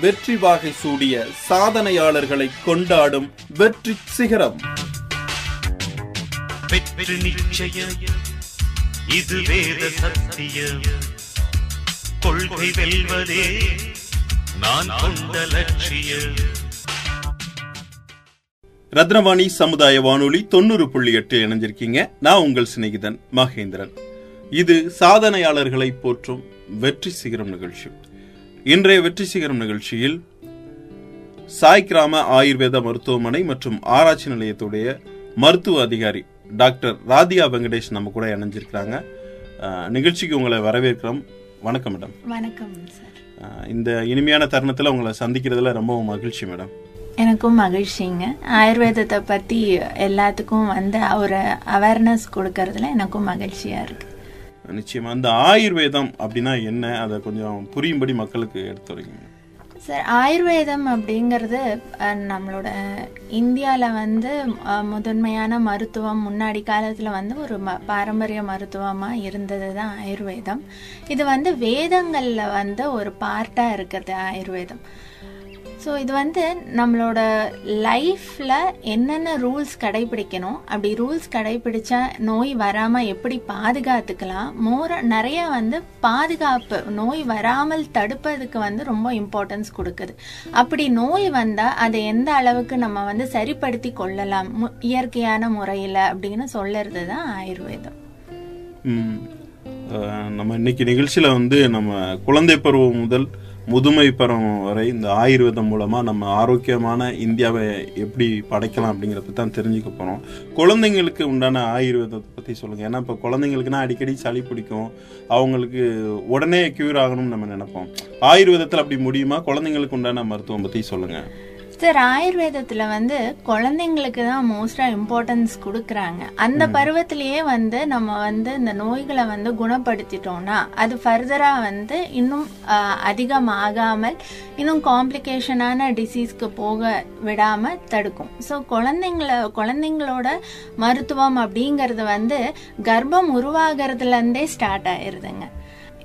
வெற்றி வாகை சூடிய சாதனையாளர்களை கொண்டாடும் வெற்றி சிகரம். வெற்றி நிச்சயம். இது வேத சத்தியம். கொள்கை வெல்வதே நான் கொண்ட லட்சியம். ரத்னவாணி சமுதாய வானொலி தொண்ணூறு புள்ளி எட்டு இணைஞ்சிருக்கீங்க. நான் உங்கள் சிநேகிதன் மகேந்திரன். இது சாதனையாளர்களை போற்றும் வெற்றி சிகரம் நிகழ்ச்சி. இன்றைய வெற்றி சிகரம் நிகழ்ச்சியில் சாய் கிராம ஆயுர்வேத மருத்துவமனை மற்றும் ஆராய்ச்சி நிலையத்துடைய மருத்துவ அதிகாரி டாக்டர் ராதிகா வெங்கடேஷ் நம்ம கூட இணைஞ்சிருக்கிறாங்க. நிகழ்ச்சிக்கு உங்களை வரவேற்கிறோம். வணக்கம் மேடம். வணக்கம் இந்த இனிமையான தருணத்தில் உங்களை சந்திக்கிறதுல ரொம்ப மகிழ்ச்சி மேடம். எனக்கும் மகிழ்ச்சிங்க. ஆயுர்வேதத்தை பற்றி எல்லாத்துக்கும் வந்து ஒரு அவேர்னஸ் கொடுக்கறதுல எனக்கும் மகிழ்ச்சியாக இருக்கு. நிச்சயமா. அந்த ஆயுர்வேதம் அப்படின்னா என்ன? அதை கொஞ்சம் புரியும்படி மக்களுக்கு எடுத்துரைங்க சார் ஆயுர்வேதம் அப்படிங்கிறது நம்மளோட இந்தியாவில் வந்து முதன்மையான மருத்துவம் முன்னாடி காலத்தில் வந்து ஒரு ம பாரம்பரிய மருத்துவமாக இருந்தது தான் ஆயுர்வேதம். இது வந்து வேதங்களில் வந்து ஒரு பார்ட்டாக இருக்குது ஆயுர்வேதம். ஸோ இது வந்து நம்மளோட லைஃப்பில் என்னென்ன ரூல்ஸ் கடைபிடிக்கணும்? அப்படி ரூல்ஸ் கடைபிடிச்சா நோய் வராமல் எப்படி பாதுகாத்துக்கலாம்? மோர நிறைய வந்து பாதுகாப்பு நோய் வராமல் தடுப்பதுக்கு வந்து ரொம்ப இம்பார்ட்டன்ஸ் கொடுக்குது. அப்படி நோய் வந்தால் அதை எந்த அளவுக்கு நம்ம வந்து சரிப்படுத்தி கொள்ளலாம்? மு- இயற்கையான முறையில் அப்படின்னு சொல்லுறது தான் ஆயுர்வேதம் நம்ம இன்னைக்கு நிகழ்ச்சியில் வந்து நம்ம குழந்தை பருவம் முதல் முதுமை பருவம் வரை இந்த ஆயுர்வேதம் மூலமாக நம்ம ஆரோக்கியமான இந்தியாவை எப்படி படைக்கலாம் அப்படிங்கறத தான் தெரிஞ்சுக்க போகிறோம் குழந்தைங்களுக்கு உண்டான ஆயுர்வேதத்தை பற்றி சொல்லுங்கள் ஏன்னா இப்போ குழந்தைங்களுக்குன்னா அடிக்கடி சளி பிடிக்கும். அவங்களுக்கு உடனே க்யூர் ஆகணும்னு நம்ம நினைப்போம். ஆயுர்வேதத்தில் அப்படி முடியுமா? குழந்தைங்களுக்கு உண்டான மருத்துவம் பற்றி சொல்லுங்கள் சார் ஆயுர்வேதத்துல வந்து குழந்தைங்களுக்கு தான் மோஸ்டா இம்பார்ட்டன்ஸ் கொடுக்குறாங்க. அந்த பருவத்திலேயே வந்து நம்ம வந்து இந்த நோய்களை வந்து குணப்படுத்திட்டோம்னா அது ஃபர்தரா வந்து இன்னும் அதிகமாகாமல் இன்னும் காம்ப்ளிகேஷனான டிசீஸ்க்கு போக விடாம தடுக்கும். ஸோ குழந்தைங்கள குழந்தைங்களோட மருத்துவம் அப்படிங்கிறது வந்து கர்ப்பம் உருவாகிறதுல இருந்தே ஸ்டார்ட் ஆயிருதுங்க.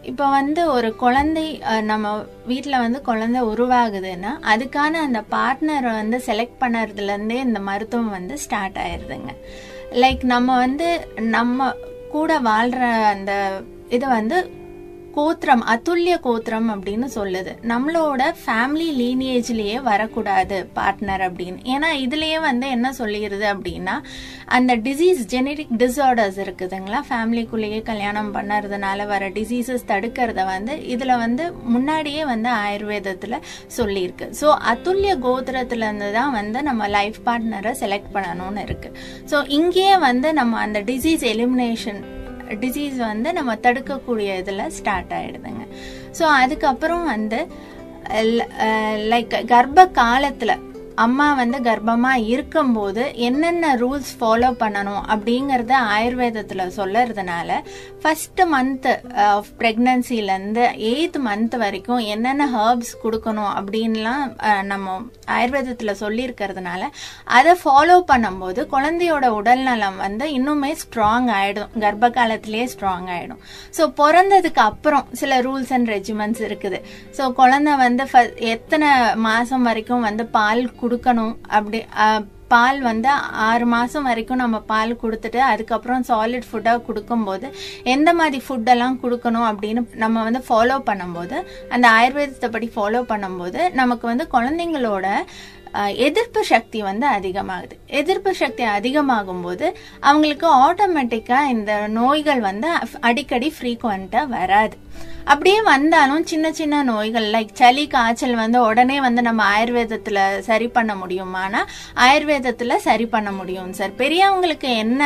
இப்போ வந்து ஒரு குழந்தை நம்ம வீட்டில் வந்து குழந்தை உருவாகுதுன்னா அதுக்கான அந்த பார்ட்னரை வந்து செலக்ட் பண்ணுறதுலேருந்தே இந்த மருத்துவம் வந்து ஸ்டார்ட் ஆயிடுதுங்க லைக் நம்ம வந்து நம்ம கூட வாழ்கிற அந்த இது வந்து கோத்திரம் அதுல்ய கோத்திரம் அப்படின்னு சொல்லுது. நம்மளோட ஃபேமிலி லீனியேஜ்லயே வரக்கூடாது பார்ட்னர் அப்படின்னு. ஏன்னா இதுலயே வந்து என்ன சொல்லிடுது அப்படின்னா அந்த டிசீஸ் ஜெனடிக் டிஸார்டர்ஸ் இருக்குதுங்களா? ஃபேமிலிக்குள்ளேயே கல்யாணம் பண்ணுறதுனால வர டிசீசஸ் தடுக்கிறத வந்து இதுல வந்து முன்னாடியே வந்து ஆயுர்வேதத்துல சொல்லியிருக்கு. ஸோ அதுல்ய கோத்திரத்துல இருந்து தான் வந்து நம்ம லைஃப் பார்ட்னரை செலக்ட் பண்ணணும்னு இருக்கு. ஸோ இங்கேயே வந்து நம்ம அந்த டிசீஸ் எலிமினேஷன் டிசீஸ் வந்து நம்ம தடுக்கக்கூடிய இதில் ஸ்டார்ட் ஆயிடுதுங்க. ஸோ அதுக்கப்புறம் வந்து லைக் கர்ப்ப காலத்தில் அம்மா வந்து கர்ப்பமா இருக்கும்போது என்னென்ன ரூல்ஸ் ஃபாலோ பண்ணணும் அப்படிங்கறத ஆயுர்வேதத்துல சொல்லறதுனால ஃபர்ஸ்ட் மந்த் ஆஃப் ப்ரெக்னன்சிலேருந்து எயித் மந்த் வரைக்கும் என்னென்ன ஹர்ப்ஸ் கொடுக்கணும் அப்படின்லாம் uh, நம்ம ஆயுர்வேதத்துல சொல்லியிருக்கிறதுனால அதை ஃபாலோ பண்ணும்போது குழந்தையோட உடல் நலம் வந்து இன்னுமே ஸ்ட்ராங் ஆயிடும். கர்ப்ப காலத்திலேயே ஸ்ட்ராங் ஆயிடும். ஸோ பிறந்ததுக்கு அப்புறம் சில ரூல்ஸ் அண்ட் ரெஜிமெண்ட்ஸ் இருக்குது. ஸோ குழந்தை வந்து எத்தனை மாசம் வரைக்கும் வந்து பால் கொடுக்கணும். அப்படி பால் வந்து ஆறு மாதம் வரைக்கும் நம்ம பால் கொடுத்துட்டு அதுக்கப்புறம் சாலிட் ஃபுட்டாக கொடுக்கும்போது எந்த மாதிரி ஃபுட்டெல்லாம் கொடுக்கணும் அப்படின்னு நம்ம வந்து ஃபாலோ பண்ணும்போது அந்த ஆயுர்வேதத்தை படி ஃபாலோ பண்ணும்போது நமக்கு வந்து குழந்தைங்களோட எதிர்ப்பு சக்தி வந்து அதிகமாகுது. எதிர்ப்பு சக்தி அதிகமாகும் போது அவங்களுக்கு ஆட்டோமேட்டிக்காக இந்த நோய்கள் வந்து அடிக்கடி ஃப்ரீக்வெண்டா வராது. அப்படியே வந்தாலும் சின்ன சின்ன நோய்கள் லைக் சளி காய்ச்சல் வந்து உடனே வந்து நம்ம ஆயுர்வேதத்துல சரி பண்ண முடியுமானா ஆயுர்வேதத்துல சரி பண்ண முடியும் சார் பெரியவங்களுக்கு என்ன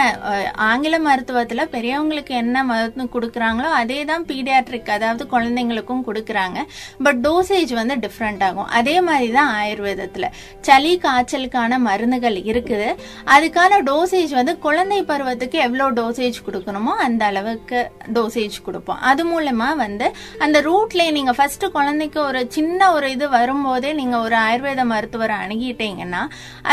ஆங்கில மருத்துவத்துல பெரியவங்களுக்கு என்ன மருந்து கொடுக்குறாங்களோ அதே தான் பீடியாட்ரிக் அதாவது குழந்தைங்களுக்கும் கொடுக்குறாங்க. பட் டோசேஜ் வந்து டிஃப்ரெண்ட் ஆகும். அதே மாதிரி தான் ஆயுர்வேதத்துல. சளி காய்ச்சலுக்கான மருந்துகள் இருக்குது. அதுக்கான டோசேஜ் வந்து குழந்தை பருவத்துக்கு எவ்வளோ டோசேஜ் கொடுக்கணுமோ அந்த அளவுக்கு டோசேஜ் கொடுப்போம். அது மூலமா வந்து அந்த ரூட்லேயே நீங்கள் ஃபர்ஸ்ட் குழந்தைக்கு ஒரு சின்ன ஒரு இது வரும்போதே நீங்கள் ஒரு ஆயுர்வேத மருத்துவரை அணுகிட்டீங்கன்னா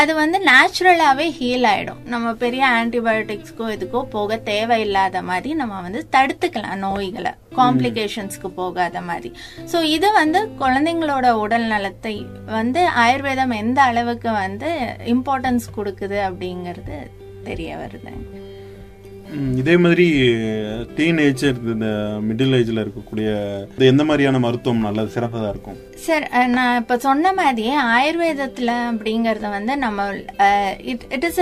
அது வந்து நேச்சுரலாகவே ஹீல் ஆகிடும் நம்ம பெரிய ஆன்டிபயோட்டிக்ஸ்க்கோ இதுக்கோ போக தேவையில்லாத மாதிரி நம்ம வந்து தடுத்துக்கலாம் நோய்களை. காம்ப்ளிகேஷன்ஸ்க்கு போகாத மாதிரி. ஸோ இது வந்து குழந்தைங்களோட உடல் நலத்தை வந்து ஆயுர்வேதம் எந்த அளவுக்கு வந்து இம்பார்ட்டன்ஸ் கொடுக்குது அப்படிங்கிறது தெரிய வருதுங்க. இதே மாதிரி டீனேஜ் இந்த மிடில் ஏஜ்ல இருக்கக்கூடிய இது எந்த மாதிரியான மருத்துவம் நல்லது சிறப்பதா இருக்கும்? சார் நான் இப்ப சொன்ன மாதிரியே ஆயுர்வேதத்துல அப்படிங்கறது வந்து நம்ம இட் இஸ்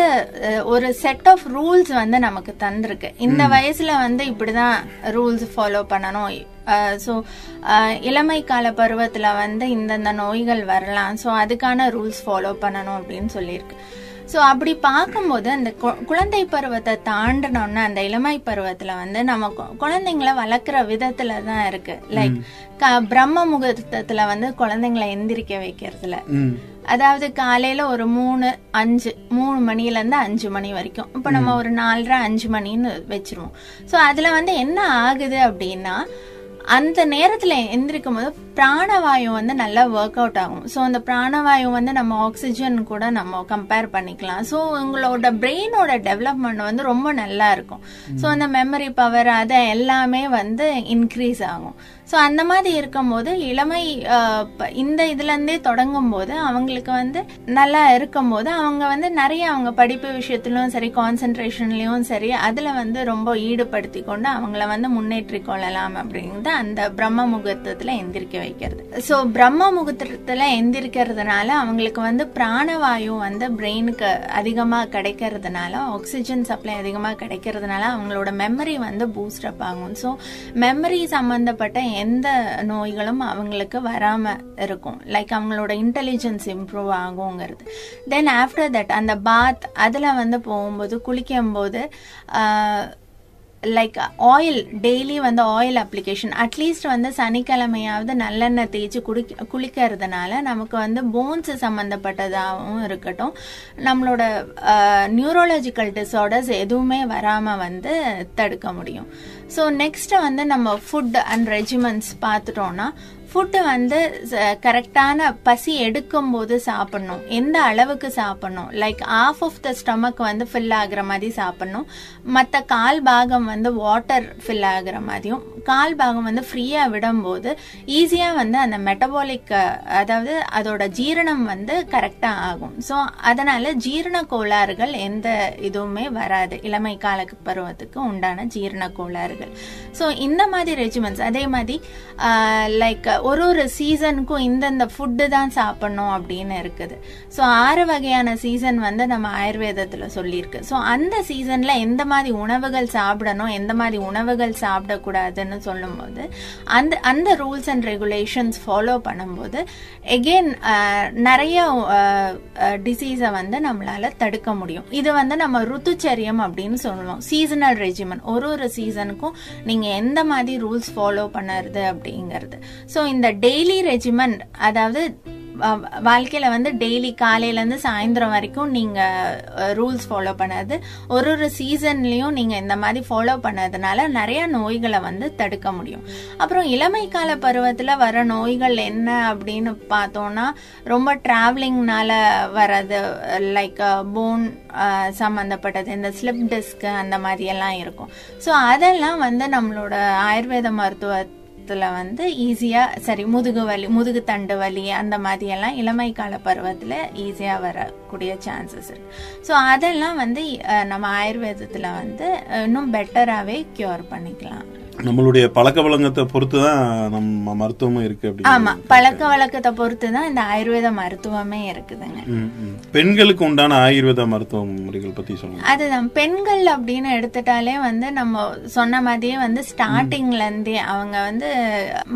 ஒரு செட் ஆஃப் ரூல்ஸ் வந்து நமக்கு தந்திருக்கு. இந்த வயசுல வந்து இப்படிதான் ரூல்ஸ் ஃபாலோ பண்ணணும். ஸோ இளமை கால பருவத்துல வந்து இந்தந்த நோய்கள் வரலாம். ஸோ அதுக்கான ரூல்ஸ் ஃபாலோ பண்ணணும் அப்படின்னு சொல்லியிருக்கு. ஸோ அப்படி பார்க்கும்போது அந்த கு- குழந்தை பருவத்தை தாண்டினோன்னா அந்த இளமை பருவத்துல வந்து நம்ம கு- குழந்தைங்கள வளர்க்குற விதத்துல தான் இருக்கு. லைக் பிரம்ம முகூர்த்தத்துல வந்து குழந்தைங்களை எந்திரிக்க வைக்கிறதுல. அதாவது காலையில ஒரு மூணு அஞ்சு மூணு மணில இருந்து அஞ்சு மணி வரைக்கும். இப்ப நம்ம ஒரு நாலரை அஞ்சு மணின்னு வச்சிருவோம். சோ அதுல வந்து என்ன ஆகுது அப்படின்னா அந்த நேரத்துல எந்திரிக்கும் போது பிராணவாயு வந்து நல்லா ஒர்க் அவுட் ஆகும். ஸோ அந்த பிராணவாயு வந்து நம்ம ஆக்சிஜன் கூட நம்ம கம்பேர் பண்ணிக்கலாம். ஸோ உங்களோட பிரெயினோட டெவலப்மெண்ட் வந்து ரொம்ப நல்லா இருக்கும். ஸோ அந்த மெமரி பவர் அதை எல்லாமே வந்து இன்க்ரீஸ் ஆகும். ஸோ அந்த மாதிரி இருக்கும்போது இளமை இந்த இதுலேருந்தே தொடங்கும் போது அவங்களுக்கு வந்து நல்லா இருக்கும் போது அவங்க வந்து நிறைய அவங்க படிப்பு விஷயத்திலும் சரி கான்சென்ட்ரேஷன்லேயும் சரி அதில் வந்து ரொம்ப ஈடுபடுத்தி கொண்டு அவங்கள வந்து முன்னேற்றி கொள்ளலாம் அப்படிங்கிறது அந்த பிரம்ம முகூர்த்தத்தில் எந்திரிக்க வைக்கிறது. ஸோ பிரம்ம முகூர்த்தத்தில் எந்திரிக்கிறதுனால அவங்களுக்கு வந்து பிராணவாயு வந்து பிரெயினுக்கு அதிகமாக கிடைக்கிறதுனால ஆக்சிஜன் சப்ளை அதிகமாக கிடைக்கிறதுனால அவங்களோட மெமரி வந்து பூஸ்ட் அப் ஆகும். ஸோ மெமரி சம்மந்தப்பட்ட எந்த நோய்களும் அவங்களுக்கு வராமல் இருக்கும். லைக் அவங்களோட இன்டெலிஜென்ஸ் இம்ப்ரூவ் ஆகுங்கிறது. தென் ஆஃப்டர் தட் அந்த பாத் அதில் வந்து போகும்போது குளிக்கும்போது லைக் ஆயில் டெய்லி வந்து ஆயில் அப்ளிகேஷன் அட்லீஸ்ட் வந்து சனிக்கிழமையாவது நல்லெண்ணெய் தேய்ச்சி குடி குளிக்கிறதுனால நமக்கு வந்து போன்ஸ் சம்மந்தப்பட்டதாகவும் இருக்கட்டும். நம்மளோட uh, நியூரோலஜிக்கல் டிஸார்டர்ஸ் எதுவுமே வராமல் வந்து தடுக்க முடியும். ஸோ நெக்ஸ்ட்டு வந்து நம்ம ஃபுட் அண்ட் ரெஜிமெண்ட்ஸ் பார்த்துட்டோம்னா ஃபுட்டு வந்து கரெக்டான பசி எடுக்கும் போது சாப்பிடணும். எந்த அளவுக்கு சாப்பிடணும்? Like of of the stomach வந்து ஃபில் ஆகுற மாதிரி சாப்பிடணும். மற்ற கால் பாகம் வந்து வாட்டர் ஃபில் ஆகுற மாதிரியும் கால் பாகம் வந்து ஃப்ரீயாக விடும்போது ஈஸியாக வந்து அந்த மெட்டபாலிக் அதாவது அதோட ஜீரணம் வந்து கரெக்டாக ஆகும். ஸோ அதனால ஜீரண கோளாறுகள் எந்த இதுவுமே வராது. இளமை கால பருவத்துக்கு உண்டான ஜீரண கோளாறுகள் ஸோ இந்த மாதிரி ரெஜிமெண்ட்ஸ் அதே மாதிரி லைக் ஒரு ஒரு சீசனுக்கும் இந்தந்த ஃபுட்டு தான் சாப்பிடணும் அப்படின்னு இருக்குது. ஸோ ஆறு வகையான சீசன் வந்து நம்ம ஆயுர்வேதத்தில் சொல்லியிருக்கு. ஸோ அந்த சீசனில் எந்த மாதிரி உணவுகள் சாப்பிடணும் எந்த மாதிரி உணவுகள் சாப்பிடக்கூடாதுன்னு சொல்லும்போது அந்த அந்த ரூல்ஸ் அண்ட் ரெகுலேஷன்ஸ் ஃபாலோ பண்ணும்போது எகெயின் நிறைய டிசீஸை வந்து நம்மளால் தடுக்க முடியும். இது வந்து நம்ம ருத்துச்சரியம் அப்படின்னு சொல்லுவோம். சீசனல் ரெஜிமன் ஒரு ஒரு சீசனுக்கும் நீங்கள் எந்த மாதிரி ரூல்ஸ் ஃபாலோ பண்ணுறது அப்படிங்கிறது. ஸோ இந்த டெய்லி ரெஜிமெண்ட் அதாவது வாழ்க்கையில் வந்து டெய்லி காலையிலேருந்து சாயந்தரம் வரைக்கும் நீங்கள் ரூல்ஸ் ஃபாலோ பண்ணது. ஒரு ஒரு சீசன்லேயும் நீங்கள் இந்த மாதிரி ஃபாலோ பண்ணதுனால நிறைய நோய்களை வந்து தடுக்க முடியும். அப்புறம் இளமை கால பருவத்தில் வர நோய்கள் என்ன அப்படின்னு பார்த்தோன்னா ரொம்ப ட்ராவலிங்னால வர்றது லைக் போன் சம்மந்தப்பட்டது இந்த ஸ்லிப் டிஸ்க் அந்த மாதிரியெல்லாம் இருக்கும். ஸோ அதெல்லாம் வந்து நம்மளோட ஆயுர்வேத மருத்துவ பருவத்துல வந்து ஈஸியாக சரி முதுகு வலி முதுகு தண்டு வலி அந்த மாதிரியெல்லாம் இளமை கால பருவத்தில் ஈஸியாக வரக்கூடிய சான்சஸ் இருக்கு. ஸோ அதெல்லாம் வந்து நம்ம ஆயுர்வேதத்தில் வந்து இன்னும் பெட்டராகவே க்யூர் பண்ணிக்கலாம். நம்மளுடைய பழக்க வழக்கத்தை பொறுத்து தான் நம்ம மருத்துவமும் இருக்கு ஆமா அப்படின்னு பழக்க வழக்கத்தை பொறுத்து தான் இந்த ஆயுர்வேத மருத்துவமே இருக்குதுங்க. பெண்களுக்கு உண்டான ஆயுர்வேத மருத்துவ முறைகள் பத்தி சொல்லுங்க. அதுதான் பெண்கள் அப்படின்னு எடுத்துட்டாலே வந்து நம்ம சொன்ன மாதிரியே வந்து ஸ்டார்டிங்ல இருந்தே அவங்க வந்து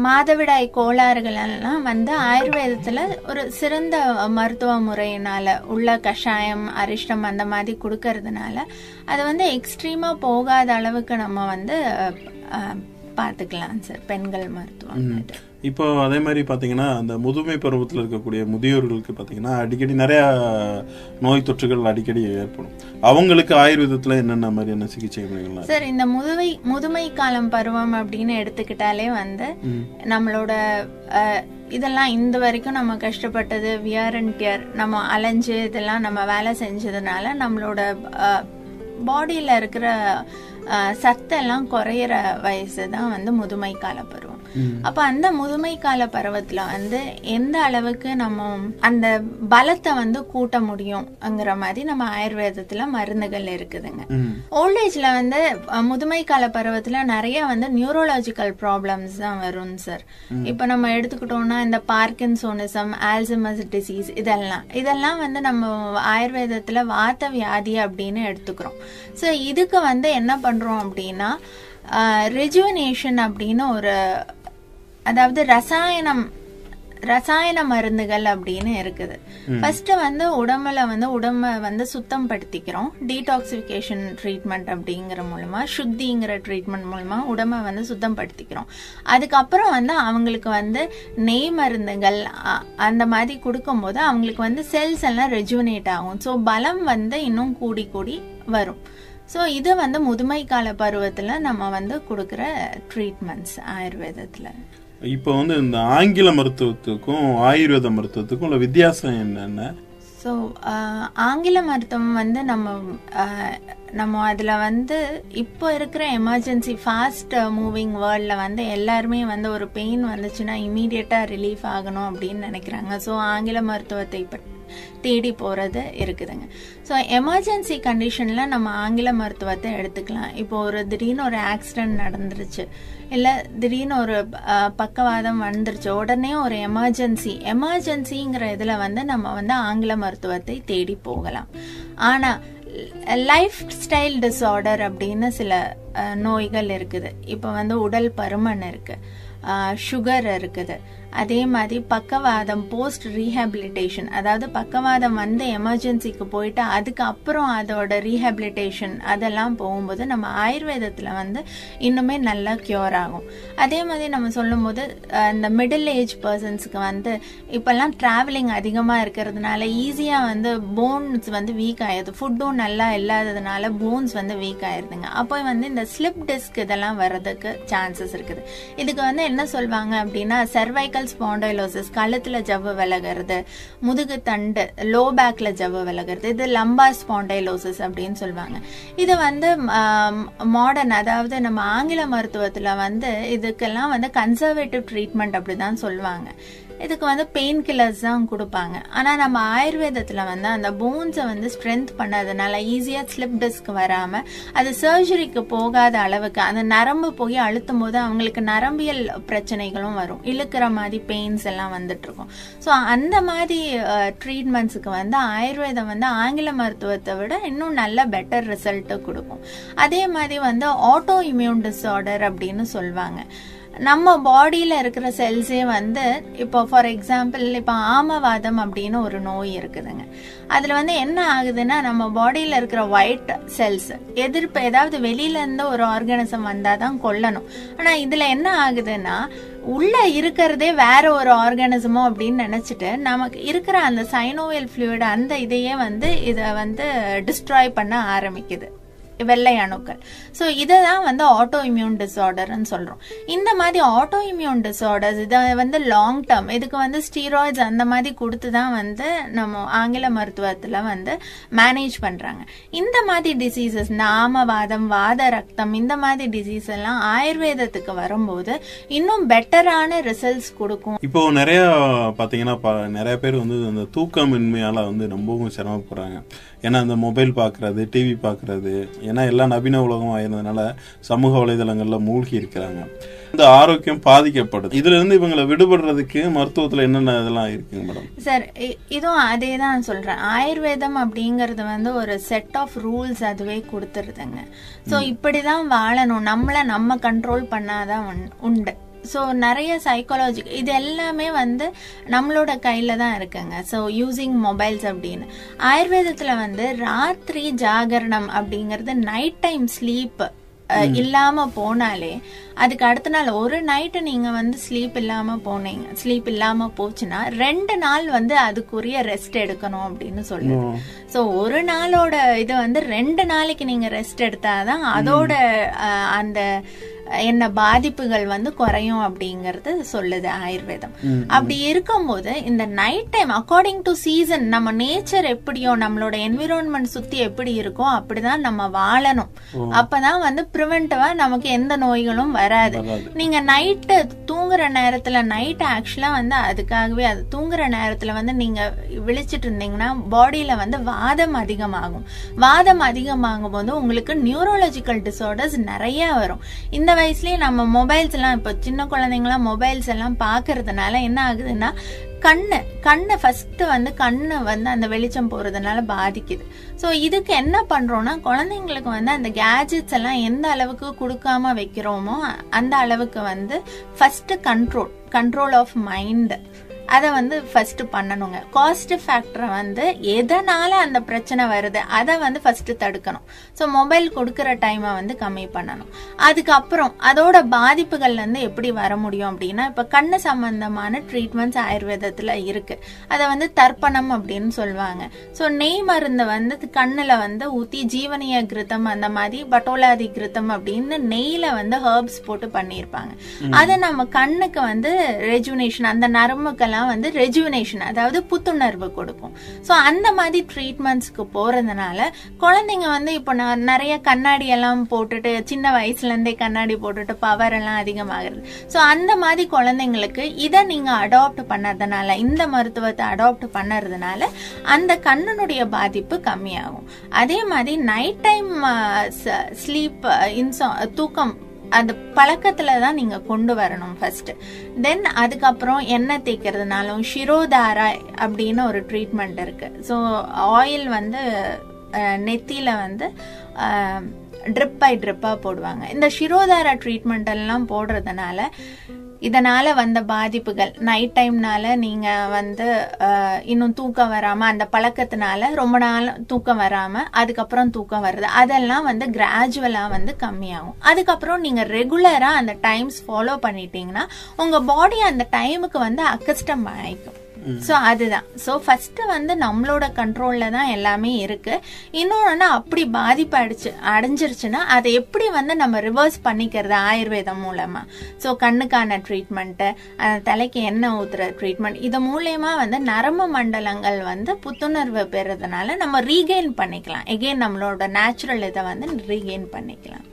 மாதவிடாய் கோளாறுகள் எல்லாம் வந்து ஆயுர்வேதத்துல ஒரு சிறந்த மருத்துவ முறையினால உள்ள கஷாயம் அரிஷ்டம் அந்த மாதிரி கொடுக்கறதுனால அது வந்து எக்ஸ்ட்ரீமா போகாத அளவுக்கு நம்ம வந்து பார்த்துக்கலாம் சார் பெண்கள் மருத்துவம். இப்போ அதே மாதிரி பாத்தீங்கன்னா அந்த முதுமை பருவத்தில் இருக்கக்கூடிய முதியோர்களுக்கு பாத்தீங்கன்னா அடிக்கடி நிறைய நோய் தொற்றுகள் அடிக்கடி ஏற்படும். அவங்களுக்கு ஆயுர்வேதத்துல என்னென்ன மாதிரியான சிகிச்சை இருக்கு? சார் இந்த முதுமை முதுமை காலம் பருவம் அப்படின்னு எடுத்துக்கிட்டாலே வந்து நம்மளோட இதெல்லாம் இந்த வரைக்கும் நம்ம கஷ்டப்பட்டது வியர் அண்ட் டியர் நம்ம அலைஞ்சு இதெல்லாம் நம்ம வேலை செஞ்சதுனால நம்மளோட பாடியில இருக்கிற சத்தெல்லாம் குறையிற வயசு தான் வந்து முதுமை கால பருவம் அப்ப அந்த முதுமை கால பருவத்துல வந்து எந்த அளவுக்கு நம்ம அந்த பலத்தை வந்து கூட்ட முடியும்ங்கிற மாதிரி நம்ம ஆயுர்வேதத்துல மருந்துகள் இருக்குதுங்க. ஓல்டேஜ்ல வந்து முதுமை கால பருவத்துல நிறைய வந்து நியூரோலாஜிக்கல் ப்ராப்ளம்ஸ் தான் வரும் சார் இப்ப நம்ம எடுத்துக்கிட்டோம்னா இந்த பார்க்கின்சோனிசம் ஆல்சமஸ் டிசீஸ் இதெல்லாம். இதெல்லாம் வந்து நம்ம ஆயுர்வேதத்துல வாத்த வியாதி அப்படின்னு எடுத்துக்கிறோம். ஸோ இதுக்கு வந்து என்ன பண்றோம் அப்படின்னா ரெஜுவனேஷன் அப்படின்னு ஒரு அதாவது ரசாயனம் ரசாயன மருந்துகள் அப்படின்னு இருக்குது. ஃபர்ஸ்ட் வந்து உடம்புல வந்து உடம்ப வந்து சுத்தம் படுத்திக்கிறோம் டீடாக்சிஃபிகேஷன் ட்ரீட்மெண்ட் அப்படிங்கிற மூலமா சுத்திங்கிற ட்ரீட்மெண்ட் மூலமா உடம்ப வந்து சுத்தம் படுத்திக்கிறோம் அதுக்கப்புறம் வந்து அவங்களுக்கு வந்து நெய் மருந்துகள் அந்த மாதிரி கொடுக்கும்போது அவங்களுக்கு வந்து செல்ஸ் எல்லாம் ரெஜுவனேட் ஆகும். ஸோ பலம் வந்து இன்னும் கூடி கூடி வரும். ஸோ இது வந்து முதுமை கால பருவத்தில் நம்ம வந்து கொடுக்குற ட்ரீட்மெண்ட்ஸ் ஆயுர்வேதத்தில். இப்போ வந்து இந்த ஆங்கில மருத்துவத்துக்கும் ஆயுர்வேத மருத்துவத்துக்கும் உள்ள வித்தியாசம் என்னென்ன? ஸோ ஆங்கில மருத்துவம் வந்து நம்ம நம்ம அதில் வந்து இப்போ இருக்கிற எமர்ஜென்சி ஃபாஸ்ட் மூவிங் வேர்ல்டில் வந்து எல்லாருமே வந்து ஒரு பெயின் வந்துச்சுன்னா இமீடியட்டாக ரிலீஃப் ஆகணும் அப்படின்னு நினைக்கிறாங்க. ஸோ ஆங்கில மருத்துவத்தை பற்றி தேடி போகிறது இருக்குதுங்க. ஸோ எமர்ஜென்சி கண்டிஷனில் நம்ம ஆங்கில மருத்துவத்தை எடுத்துக்கலாம். இப்போ ஒரு திடீர்னு ஒரு ஆக்சிடென்ட் நடந்துருச்சு. இல்லை திடீர்னு ஒரு பக்கவாதம் வந்துருச்சு. உடனே ஒரு எமர்ஜென்சி எமர்ஜென்சிங்கிற இதில் வந்து நம்ம வந்து ஆங்கில மருத்துவத்தை தேடி போகலாம். ஆனால் லைஃப் ஸ்டைல் டிஸார்டர் அப்படின்னு சில நோய்கள் இருக்குது. இப்போ வந்து உடல் பருமன் இருக்குது சுகர் இருக்குது. அதே மாதிரி பக்கவாதம் போஸ்ட் ரீஹாபிலிட்டேஷன் அதாவது பக்கவாதம் வந்து எமர்ஜென்சிக்கு போயிட்டு அதுக்கப்புறம் அதோட ரீஹாபிலிட்டேஷன் அதெல்லாம் போகும்போது நம்ம ஆயுர்வேதத்தில் வந்து இன்னுமே நல்லா க்யூர் ஆகும். அதே மாதிரி நம்ம சொல்லும்போது இந்த மிடில் ஏஜ் பர்சன்ஸுக்கு வந்து இப்போல்லாம் ட்ராவலிங் அதிகமாக இருக்கிறதுனால ஈஸியாக வந்து போன்ஸ் வந்து வீக் ஆயிடுது ஃபுட்டும் நல்லா இல்லாததுனால போன்ஸ் வந்து வீக் ஆயிருதுங்க. அப்போ வந்து இந்த ஸ்லிப் டிஸ்க் இதெல்லாம் வர்றதுக்கு சான்சஸ் இருக்குது. இதுக்கு வந்து என்ன சொல்லுவாங்க அப்படின்னா சர்வைக்கல் ஸ்பாண்டைலோசிஸ் கழுத்தில் ஜவ்வு விலகிறது முதுகு தண்டு லோ பேக்கில் ஜவ்வு விலகிறது இது லம்பா ஸ்பாண்டைலோசிஸ் அப்படின்னு சொல்லுவாங்க இது வந்து மாடர்ன் அதாவது நம்ம ஆங்கில மருத்துவத்தில் வந்து இதுக்கெல்லாம் வந்து கன்சர்வேட்டிவ் ட்ரீட்மெண்ட் அப்படி தான் சொல்லுவாங்க இதுக்கு வந்து பெயின் கில்லர்ஸ் தான் கொடுப்பாங்க. ஆனால் நம்ம ஆயுர்வேதத்தில் வந்து அந்த போன்ஸை வந்து ஸ்ட்ரென்த் பண்ணதுனால ஈஸியாக ஸ்லிப் டிஸ்க் வராமல் அது சர்ஜரிக்கு போகாத அளவுக்கு அந்த நரம்பு போய் அழுத்தும் போது அவங்களுக்கு நரம்பியல் பிரச்சனைகளும் வரும். இழுக்கிற மாதிரி பெயின்ஸ் எல்லாம் வந்துட்டு இருக்கும். ஸோ அந்த மாதிரி ட்ரீட்மெண்ட்ஸுக்கு வந்து ஆயுர்வேதம் வந்து ஆங்கில மருத்துவத்தை விட இன்னும் நல்ல பெட்டர் ரிசல்ட்டை கொடுக்கும். அதே மாதிரி வந்து ஆட்டோ இம்யூன் டிஸார்டர் அப்படின்னு சொல்லுவாங்க நம்ம பாடியில் இருக்கிற செல்ஸே வந்து இப்போ ஃபார் எக்ஸாம்பிள் இப்போ ஆமவாதம் அப்படின்னு ஒரு நோய் இருக்குதுங்க. அதில் வந்து என்ன ஆகுதுன்னா நம்ம பாடியில் இருக்கிற ஒயிட் செல்ஸ் எதிர்ப்பு ஏதாவது வெளியிலேருந்து ஒரு ஒரு ஆர்கானிசம் வந்தாதான் கொல்லணும். ஆனால் இதில் என்ன ஆகுதுன்னா உள்ள இருக்கிறதே வேற ஒரு ஆர்கானிசமோ அப்படின்னு நினைச்சிட்டு நமக்கு இருக்கிற அந்த சைனோவியல் ஃப்ளூயிட் அந்த இதையே வந்து இதை வந்து டிஸ்ட்ராய் பண்ண ஆரம்பிக்குது. வெள்ளை அணுக்கள் ஸோ இதை தான் வந்து ஆட்டோ இம்யூன் டிஸார்டர்னு சொல்கிறோம் இந்த மாதிரி ஆட்டோ இம்யூன் டிஸார்டர்ஸ் இதை வந்து லாங் டேர்ம் இதுக்கு வந்து ஸ்டீராய்ட்ஸ் அந்த மாதிரி கொடுத்து தான் வந்து நம்ம ஆங்கில மருத்துவத்தில் வந்து மேனேஜ் பண்ணுறாங்க இந்த மாதிரி டிசீசஸ் நாமவாதம் வாத ரத்தம் இந்த மாதிரி டிசீஸ் எல்லாம் ஆயுர்வேதத்துக்கு வரும்போது இன்னும் பெட்டரான ரிசல்ட்ஸ் கொடுக்கும். இப்போ நிறைய பார்த்தீங்கன்னா நிறைய பேர் வந்து அந்த தூக்கமின்மையால் வந்து ரொம்பவும் சிரமப்படுறாங்க. ஏன்னா இந்த மொபைல் பார்க்கறது டிவி பார்க்கறது ஏன்னா எல்லாம் நவீன உலகம் ஆயிருந்ததுனால சமூக வலைதளங்கள்ல மூழ்கி இருக்கிறாங்க. இந்த ஆரோக்கியம் பாதிக்கப்படுது. இதுல இருந்து இவங்களை விடுபடுறதுக்கு மருத்துவத்துல என்னென்ன இதெல்லாம் இருக்குங்க மேடம்? சார் இதுவும் அதே தான் சொல்றேன். ஆயுர்வேதம் அப்படிங்கறது வந்து ஒரு செட் ஆஃப் ரூல்ஸ் அதுவே கொடுத்துருதுங்க. ஸோ இப்படிதான் வாழணும். நம்மள நம்ம கண்ட்ரோல் பண்ணாதான் உண்- உண்டு. ஸோ நிறைய சைக்காலஜி இது எல்லாமே வந்து நம்மளோட கையில தான் இருக்குங்க. ஸோ யூசிங் மொபைல்ஸ் அப்படின்னு. ஆயுர்வேதத்துல வந்து ராத்திரி ஜாகரணம் அப்படிங்கிறது நைட் டைம் ஸ்லீப் இல்லாம போனாலே அதுக்கு அடுத்த நாள் ஒரு நைட்டு நீங்க வந்து ஸ்லீப் இல்லாம போனீங்க ஸ்லீப் இல்லாம போச்சுன்னா ரெண்டு நாள் வந்து அதுக்குரிய ரெஸ்ட் எடுக்கணும் அப்படின்னு சொல்லுது. சோ ஒரு நாளோட இது வந்து ரெண்டு நாளைக்கு நீங்க ரெஸ்ட் எடுத்தாதான் அதோட அந்த என்ன பாதிப்புகள் வந்து குறையும் அப்படிங்கறது சொல்லுது ஆயுர்வேதம். அப்படி இருக்கும்போது இந்த night time according to season நம்ம நேச்சர் எப்படியோ நம்மளோட என்விரான்மெண்ட் சுத்தி எப்படி இருக்கோ அப்படிதான் நம்ம வாழணும். அப்பதான் வந்து ப்ரிவென்டிவா நமக்கு எந்த நோய்களும் வராது. நீங்க நைட்டு தூங்குற நேரத்துல நைட் ஆக்சுவலா வந்து அதுக்காகவே அது தூங்குற நேரத்துல வந்து நீங்க விழிச்சிட்டு இருந்தீங்கன்னா பாடியில வந்து வாதம் அதிகமாகும். வாதம் அதிகமாகும் போது உங்களுக்கு நியூரோலஜிக்கல் டிசார்டர்ஸ் நிறைய வரும். இந்த வயசுலயே நம்ம மொபைல்ஸ் எல்லாம் இப்போ சின்ன குழந்தைங்களாம் மொபைல்ஸ் எல்லாம் பார்க்கறதுனால என்ன ஆகுதுன்னா கண்ணு கண்ணு ஃபர்ஸ்ட் வந்து கண்ணு வந்து அந்த வெளிச்சம் போறதுனால பாதிக்குது. ஸோ இதுக்கு என்ன பண்றோம்னா குழந்தைங்களுக்கு வந்து அந்த கேஜெட்ஸ் எல்லாம் எந்த அளவுக்கு கொடுக்காம வைக்கிறோமோ அந்த அளவுக்கு வந்து first control control of mind அதை வந்து ஃபர்ஸ்ட் பண்ணணுங்க. காஸ்ட் ஃபேக்டரை வந்து எதனால அந்த பிரச்சனை வருது அதை வந்து ஃபர்ஸ்ட் தடுக்கணும். ஸோ மொபைல் கொடுக்குற டைமை வந்து கம்மி பண்ணணும். அதுக்கப்புறம் அதோட பாதிப்புகள்ல இருந்து எப்படி வர முடியும் அப்படின்னா இப்ப கண்ணு சம்பந்தமான ட்ரீட்மெண்ட்ஸ் ஆயுர்வேதத்துல இருக்கு. அதை வந்து தர்ப்பணம் அப்படின்னு சொல்லுவாங்க. ஸோ நெய் மருந்து வந்து கண்ணுல வந்து ஊத்தி ஜீவனிய கிருத்தம் அந்த மாதிரி பட்டோலாதி கிருத்தம் அப்படின்னு நெய்ல வந்து ஹெர்ப்ஸ் போட்டு பண்ணியிருப்பாங்க அது நம்ம கண்ணுக்கு வந்து ரெஜுனேஷன் அந்த நரம்புக்கெல்லாம் வந்து ரெஜுவினேஷன் அதாவது புத்துணர்வு கொடுக்கும். ஸோ அந்த மாதிரி ட்ரீட்மெண்ட்ஸ்க்கு போகிறதுனால குழந்தைங்க வந்து இப்போ நான் நிறைய கண்ணாடி எல்லாம் போட்டுட்டு சின்ன வயசுலேருந்தே கண்ணாடி போட்டுட்டு பவர் எல்லாம் அதிகமாகிறது. ஸோ அந்த மாதிரி குழந்தைங்களுக்கு இதை நீங்கள் அடாப்ட் பண்ணதுனால இந்த மருத்துவத்தை அடாப்ட் பண்ணுறதுனால அந்த கண்ணனுடைய பாதிப்பு கம்மியாகும். அதே மாதிரி நைட் டைம் ஸ்லீப் இன்சா தூக்கம் அந்த பழக்கத்துல தான் நீங்க கொண்டு வரணும் ஃபர்ஸ்ட் தென் அதுக்கப்புறம் எண்ணெய் தேய்க்கிறதுனாலும் ஷிரோதாரா அப்படின்னு ஒரு ட்ரீட்மெண்ட் இருக்கு. ஸோ ஆயில் வந்து நெத்தியில வந்து ட்ரிப் பை ட்ரிப்பாக போடுவாங்க. இந்த ஷிரோதாரா ட்ரீட்மெண்ட் எல்லாம் போடுறதுனால இதனால் வந்த பாதிப்புகள். நைட் டைம்னால நீங்கள் வந்து இன்னும் தூக்கம் வராமல் அந்த பழக்கத்தினால ரொம்ப நாள் தூக்கம் வராமல் அதுக்கப்புறம் தூக்கம் வருது. அதெல்லாம் வந்து கிராஜுவலாக வந்து கம்மியாகும். அதுக்கப்புறம் நீங்கள் ரெகுலராக அந்த டைம்ஸ் ஃபாலோ பண்ணிட்டீங்கன்னா உங்கள் பாடி அந்த டைமுக்கு வந்து அக்கஸ்டம் ஆகிக்கும் ஸோ அதுதான். ஸோ ஃபர்ஸ்ட் வந்து நம்மளோட கண்ட்ரோல்ல தான் எல்லாமே இருக்கு. இன்னொன்று அப்படி பாதிப்பு அடிச்சு அடைஞ்சிருச்சுன்னா அதை எப்படி வந்து நம்ம ரிவர்ஸ் பண்ணிக்கிறது ஆயுர்வேதம் மூலமா? ஸோ கண்ணுக்கான ட்ரீட்மெண்ட்டு தலைக்கு எண்ணெய் ஊத்துற ட்ரீட்மெண்ட் இது மூலயமா வந்து நரம்பு மண்டலங்கள் வந்து புத்துணர்வு பெறதுனால நம்ம ரீகெயின் பண்ணிக்கலாம். எகெயின் நம்மளோட நேச்சுரல் இதை வந்து ரீகெயின் பண்ணிக்கலாம்.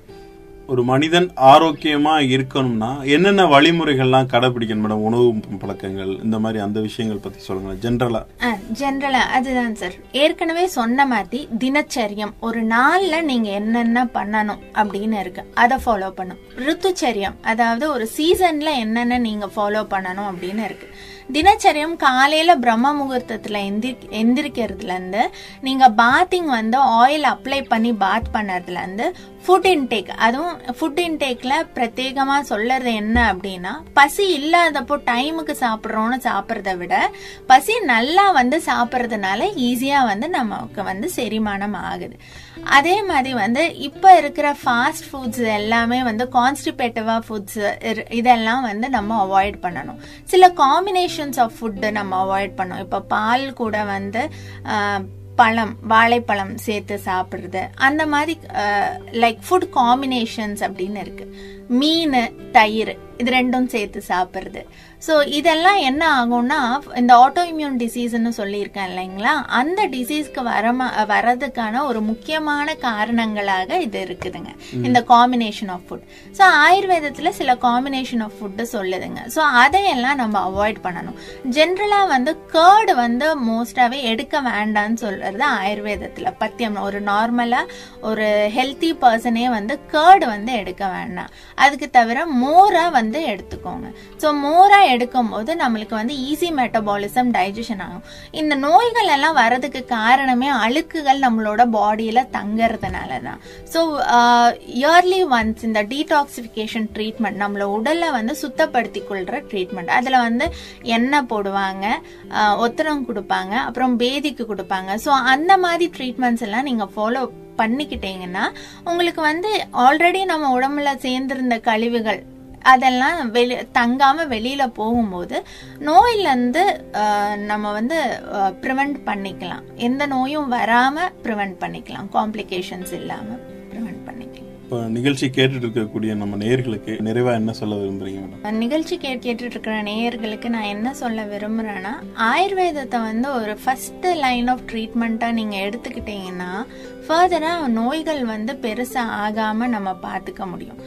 ஒரு மனிதன் ஆரோக்கியமா இருக்கணும்னா என்னென்ன வழிமுறைகள்லாம் கடைபிடிக்கணும் மேடம்? உணவு பழக்கங்கள் இந்த மாதிரி அந்த விஷயங்கள் பத்தி சொல்லுங்க. ஜென்ரலா ஜென்ரலா அதுதான் சார் ஏற்கனவே சொன்ன மாதிரி தினச்சரியம். ஒரு நாள்ல நீங்க என்னென்ன பண்ணணும் அப்படின்னு இருக்கு. அதை ஃபாலோ பண்ணும். ருத்துச்சரியம் அதாவது ஒரு சீசன்ல என்னென்ன நீங்க ஃபாலோ பண்ணணும் அப்படின்னு இருக்கு. தினச்சரியம் காலையில பிரம்ம முகூர்த்தத்துல எந்திரி எந்திரிக்கிறதுல இருந்து நீங்க பாத்திங் வந்து ஆயில் அப்ளை பண்ணி பாத் பண்ணதுல இருந்து ஃபுட் இன்டேக் அதுவும் ஃபுட் இன்டேக்ல பிரத்யேகமா சொல்லறது என்ன அப்படின்னா பசி இல்லாதப்போ டைமுக்கு சாப்பிட்றோம்னு சாப்பிட்றத விட பசி நல்லா வந்து சாப்பிட்றதுனால ஈஸியா வந்து நமக்கு வந்து செரிமானம் ஆகுது. அதே மாதிரி வந்து இப்போ இருக்கிற ஃபாஸ்ட் ஃபுட்ஸ் எல்லாமே வந்து கான்ஸ்டிபேட்டிவா ஃபுட்ஸ் இதெல்லாம் வந்து நம்ம அவாய்ட் பண்ணணும். சில காம்பினேஷன்ஸ் ஆஃப் ஃபுட்டு நம்ம அவாய்ட் பண்ணணும். இப்போ பால் கூட வந்து பழம் வாழைப்பழம் சேர்த்து சாப்பிட்றது. அந்த மாதிரி லைக் ஃபுட் காம்பினேஷன்ஸ் அப்படின்னு இருக்கு. மீன் தயிர். இது ரெண்டும் சேர்த்து சாப்பிடுறது. ஸோ இதெல்லாம் என்ன ஆகும்னா இந்த ஆட்டோ இம்யூன் டிசீஸ்னு சொல்லியிருக்கேன் இல்லைங்களா? அந்த டிசீஸ்க்கு வரமா வரதுக்கான ஒரு முக்கியமான காரணங்களாக இது இருக்குதுங்க. இந்த காம்பினேஷன் ஆஃப் ஃபுட் ஸோ ஆயுர்வேதத்தில் சில காம்பினேஷன் ஆஃப் ஃபுட்டு சொல்லுதுங்க. ஸோ அதையெல்லாம் நம்ம அவாய்ட் பண்ணணும். ஜென்ரலாக வந்து கேர்டு வந்து மோஸ்டாகவே எடுக்க வேண்டாம்னு சொல்றது ஆயுர்வேதத்தில். பத்தியம் ஒரு நார்மலாக ஒரு ஹெல்த்தி பர்சனே வந்து கேர்டு வந்து எடுக்க வேண்டாம். அதுக்கு தவிர மோரா வந்து வந்து எடுத்துக்கோங்க. ஸோ மோராக எடுக்கும் போது நம்மளுக்கு வந்து ஈஸி மெட்டபாலிசம் டைஜஷன் ஆகும். இந்த நோய்கள் எல்லாம் வர்றதுக்கு காரணமே அழுக்குகள் நம்மளோட பாடியில் தங்கறதுனால தான் ஸோ இயர்லி ஒன்ஸ் இந்த டீடாக்சிஃபிகேஷன் ட்ரீட்மெண்ட் நம்மளை உடலை வந்து சுத்தப்படுத்தி கொள்கிற ட்ரீட்மெண்ட் அதில் வந்து எண்ணெய் போடுவாங்க ஆஹ் ஒத்தனம் கொடுப்பாங்க அப்புறம் பேதிக்கு கொடுப்பாங்க. ஸோ அந்த மாதிரி ட்ரீட்மெண்ட்ஸ் எல்லாம் நீங்கள் ஃபாலோ பண்ணிக்கிட்டீங்கன்னா உங்களுக்கு வந்து ஆல்ரெடி நம்ம உடம்புல சேர்ந்திருந்த கழிவுகள் அதெல்லாம் வெளி தங்காம வெளியில போகும்போது நோயிலேருந்து நம்ம வந்து ப்ரிவெண்ட் பண்ணிக்கலாம். எந்த நோயும் வராம ப்ரிவெண்ட் பண்ணிக்கலாம். காம்ப்ளிகேஷன்ஸ் இல்லாம ப்ரிவெண்ட் பண்ணிக்கலாம். இப்போ நிகழ்ச்சி கேட்டுட்டு இருக்கக்கூடிய நம்ம நேயர்களுக்கு நிறைவா என்ன சொல்ல விரும்புறீங்க மேடம் நிகழ்ச்சி கே கேட்டுட்டு இருக்கிற நேயர்களுக்கு நான் என்ன சொல்ல விரும்புறேன்னா ஆயுர்வேதத்தை வந்து ஒரு ஃபர்ஸ்ட் லைன் ஆஃப் ட்ரீட்மெண்ட்டா நீங்க எடுத்துக்கிட்டீங்கன்னா ஃபர்தரா நோய்கள் வந்து பெருசா ஆகாம நம்ம பார்த்துக்க முடியும்.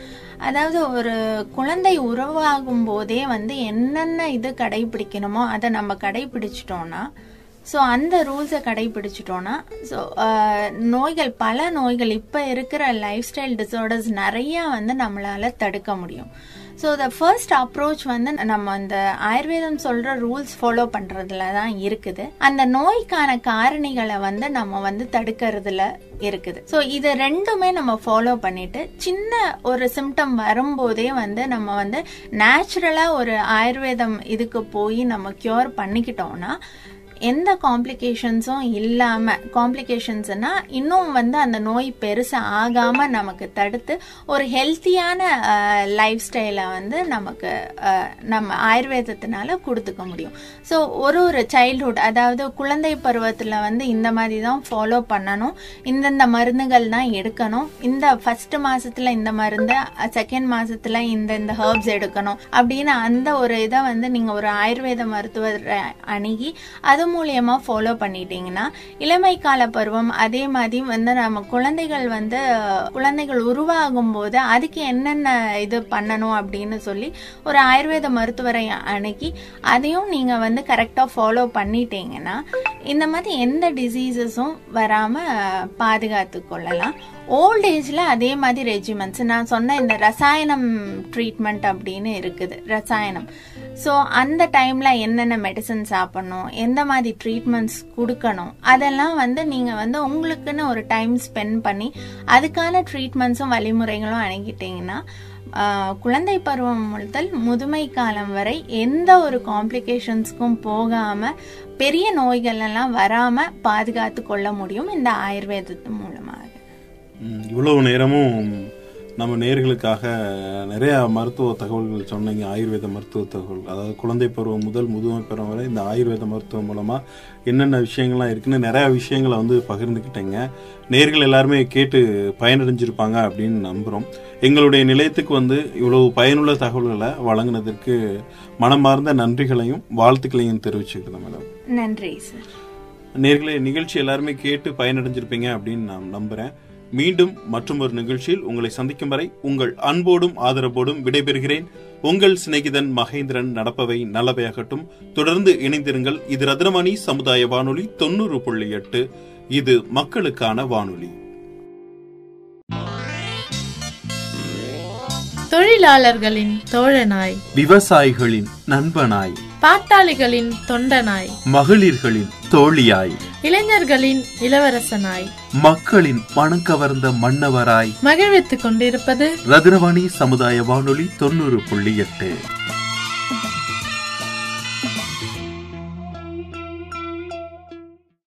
அதாவது ஒரு குழந்தை உறவாகும் போதே வந்து என்னென்ன இது கடைபிடிக்கணுமோ அதை நம்ம கடைபிடிச்சிட்டோம்னா ஸோ அந்த ரூல்ஸை கடைபிடிச்சிட்டோன்னா ஸோ நோய்கள் பல நோய்கள் இப்போ இருக்கிற லைஃப் ஸ்டைல் டிசார்டர்ஸ் நிறையா வந்து நம்மளால் தடுக்க முடியும். ஸோ த ஃபர்ஸ்ட் அப்ரோச் வந்து நம்ம அந்த ஆயுர்வேதம் சொல்ற ரூல்ஸ் ஃபாலோ பண்றதுல தான் இருக்குது. அந்த நோய்க்கான காரணிகளை வந்து நம்ம வந்து தடுக்கிறதுல இருக்குது. ஸோ இது ரெண்டுமே நம்ம ஃபாலோ பண்ணிட்டு சின்ன ஒரு சிம்டம் வரும்போதே வந்து நம்ம வந்து நேச்சுரலாக ஒரு ஆயுர்வேதம் இதுக்கு போய் நம்ம கியூர் பண்ணிக்கிட்டோம்னா எந்த காம்ப்ளிகேஷன்ஸும் இல்லாமல் காம்ப்ளிகேஷன்ஸ்னால் இன்னும் வந்து அந்த நோய் பெருசாக ஆகாமல் நமக்கு தடுத்து ஒரு ஹெல்த்தியான லைஃப் ஸ்டைலை வந்து நமக்கு நம்ம ஆயுர்வேதத்தினால கொடுத்துக்க முடியும். ஸோ ஒரு ஒரு சைல்ட்ஹுட் அதாவது குழந்தை பருவத்தில் வந்து இந்த மாதிரி தான் ஃபாலோ பண்ணணும். இந்தந்த மருந்துகள் தான் எடுக்கணும். இந்த ஃபஸ்ட்டு மாதத்தில் இந்த மருந்து செகண்ட் மாதத்தில் இந்த இந்த ஹெர்ப்ஸ் எடுக்கணும். அப்படின்னு அந்த ஒரு இதை வந்து நீங்கள் ஒரு ஆயுர்வேத மருத்துவரை அணுகி அது மூலியமா ஃபாலோ பண்ணிட்டீங்கன்னா இளமை கால பருவம் அதே மாதிரி வந்து நம்ம குழந்தைகள் வந்து குழந்தைகள் உருவாகும் போது அதுக்கு என்னென்ன இது பண்ணணும் அப்படின்னு சொல்லி ஒரு ஆயுர்வேத மருத்துவரை அணுகி அதையும் நீங்க வந்து கரெக்டா ஃபாலோ பண்ணிட்டீங்கன்னா இந்த மாதிரி எந்த டிசீசஸும் வராம பாதுகாத்து கொள்ளலாம். ஓல்ட் ஏஜில் அதே மாதிரி ரெஜிமெண்ட்ஸ் நான் சொன்ன இந்த ரசாயனம் ட்ரீட்மெண்ட் அப்படின்னு இருக்குது ரசாயனம். ஸோ அந்த டைமில் என்னென்ன மெடிசன் சாப்பிடணும் எந்த மாதிரி ட்ரீட்மெண்ட்ஸ் கொடுக்கணும் அதெல்லாம் வந்து நீங்கள் வந்து உங்களுக்குன்னு ஒரு டைம் ஸ்பெண்ட் பண்ணி அதுக்கான ட்ரீட்மெண்ட்ஸும் வழிமுறைகளும் அணுகிட்டீங்கன்னா குழந்தை பருவம் முதல் முதுமை காலம் வரை எந்த ஒரு காம்ப்ளிகேஷன்ஸ்க்கும் போகாமல் பெரிய நோய்கள் எல்லாம் வராமல் பாதுகாத்து கொள்ள முடியும் இந்த ஆயுர்வேதத்து மூலமாக இவ்வளவு நேரமும் நம்ம நேர்களுக்காக நிறைய மருத்துவ தகவல்கள் சொன்னீங்க. ஆயுர்வேத மருத்துவ தகவல். அதாவது குழந்தை பருவம் முதல் முதுமை பருவம் வரை இந்த ஆயுர்வேத மருத்துவம் மூலமா என்னென்ன விஷயங்கள்லாம் இருக்குன்னு நிறைய விஷயங்களை வந்து பகிர்ந்துக்கிட்டீங்க. நேர்கள் எல்லாருமே கேட்டு பயனடைஞ்சிருப்பாங்க அப்படின்னு நம்புறோம். எங்களுடைய நிலையத்துக்கு வந்து இவ்வளவு பயனுள்ள தகவல்களை வழங்கினதற்கு மனமார்ந்த நன்றிகளையும் வாழ்த்துக்களையும் தெரிவிச்சுக்கிறேன் மேடம். நன்றி சார். நேர்களே நிகழ்ச்சி எல்லாருமே கேட்டு பயனடைஞ்சிருப்பீங்க அப்படின்னு நான் நம்புறேன். மீண்டும் மற்றும் ஒரு நிகழ்ச்சியில் உங்களை சந்திக்கும் வரை உங்கள் அன்போடும் ஆதரவோடும் விடைபெறுகிறேன். உங்கள் சிநேகிதன் மகேந்திரன் நடப்பவை நல்லவையாகட்டும். தொடர்ந்து இணைந்திருங்கள். இது ரத்னமணி சமுதாய வானொலி தொண்ணூறு புள்ளி எட்டு. இது மக்களுக்கான வானொலி. தொழிலாளர்களின் தோழனாய். விவசாயிகளின் நண்பனாய். பாட்டாளிகளின் தொண்டனாய். மகளிர்களின் தோழியாய். இளைஞர்களின் இளவரசனாய். மக்களின் மனக்கவர்ந்த மன்னவராய். மகிழ்வித்துக் கொண்டிருப்பது ரத்னவாணி சமுதாய வானொலி தொண்ணூறு புள்ளி எட்டு.